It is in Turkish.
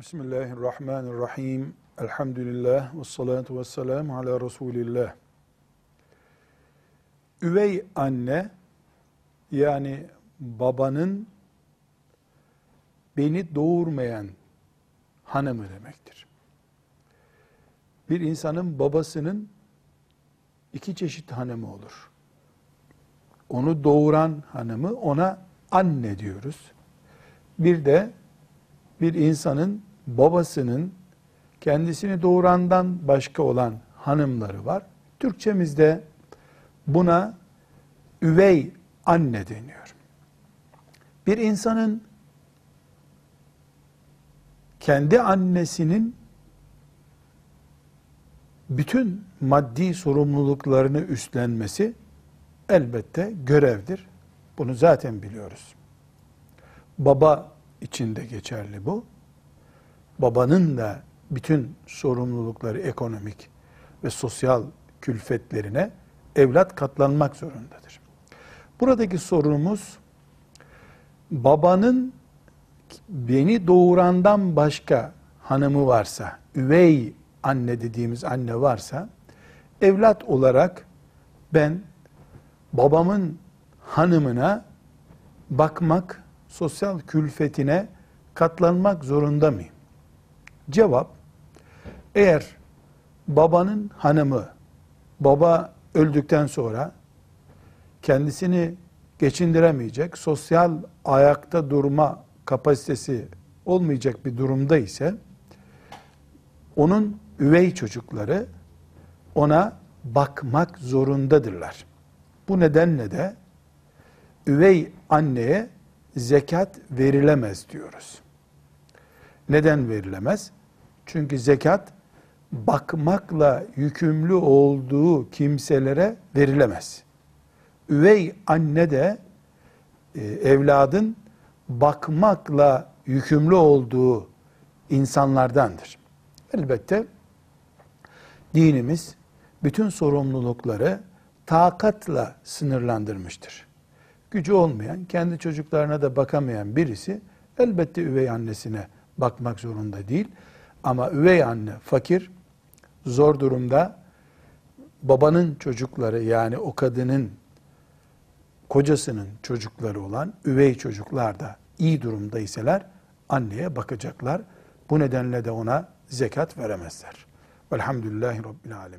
Bismillahirrahmanirrahim. Elhamdülillah ve salatu ve selamu ala Resulillah. Üvey anne yani babanın beni doğurmayan hanımı demektir. Bir insanın babasının iki çeşit hanımı olur. Onu doğuran hanımı ona anne diyoruz. Bir de bir insanın babasının kendisini doğurandan başka olan hanımları var. Türkçemizde buna üvey anne deniyor. Bir insanın kendi annesinin bütün maddi sorumluluklarını üstlenmesi elbette görevdir. Bunu zaten biliyoruz. Baba için de geçerli bu. Babanın da bütün sorumlulukları ekonomik ve sosyal külfetlerine evlat katlanmak zorundadır. Buradaki sorunumuz babanın beni doğurandan başka hanımı varsa, üvey anne dediğimiz anne varsa, evlat olarak ben babamın hanımına bakmak, sosyal külfetine katlanmak zorunda mıyım? Cevap, eğer babanın hanımı, baba öldükten sonra kendisini geçindiremeyecek, sosyal ayakta durma kapasitesi olmayacak bir durumda ise, onun üvey çocukları ona bakmak zorundadırlar. Bu nedenle de üvey anneye zekat verilemez diyoruz. Neden verilemez? Çünkü zekat bakmakla yükümlü olduğu kimselere verilemez. Üvey anne de e, evladın bakmakla yükümlü olduğu insanlardandır. Elbette dinimiz bütün sorumlulukları takatla sınırlandırmıştır. Gücü olmayan, kendi çocuklarına da bakamayan birisi elbette üvey annesine bakmak zorunda değil. Ama üvey anne fakir, zor durumda babanın çocukları yani o kadının kocasının çocukları olan üvey çocuklar da iyi durumda iseler anneye bakacaklar. Bu nedenle de ona zekat veremezler. Velhamdülillahi Rabbil Alemin.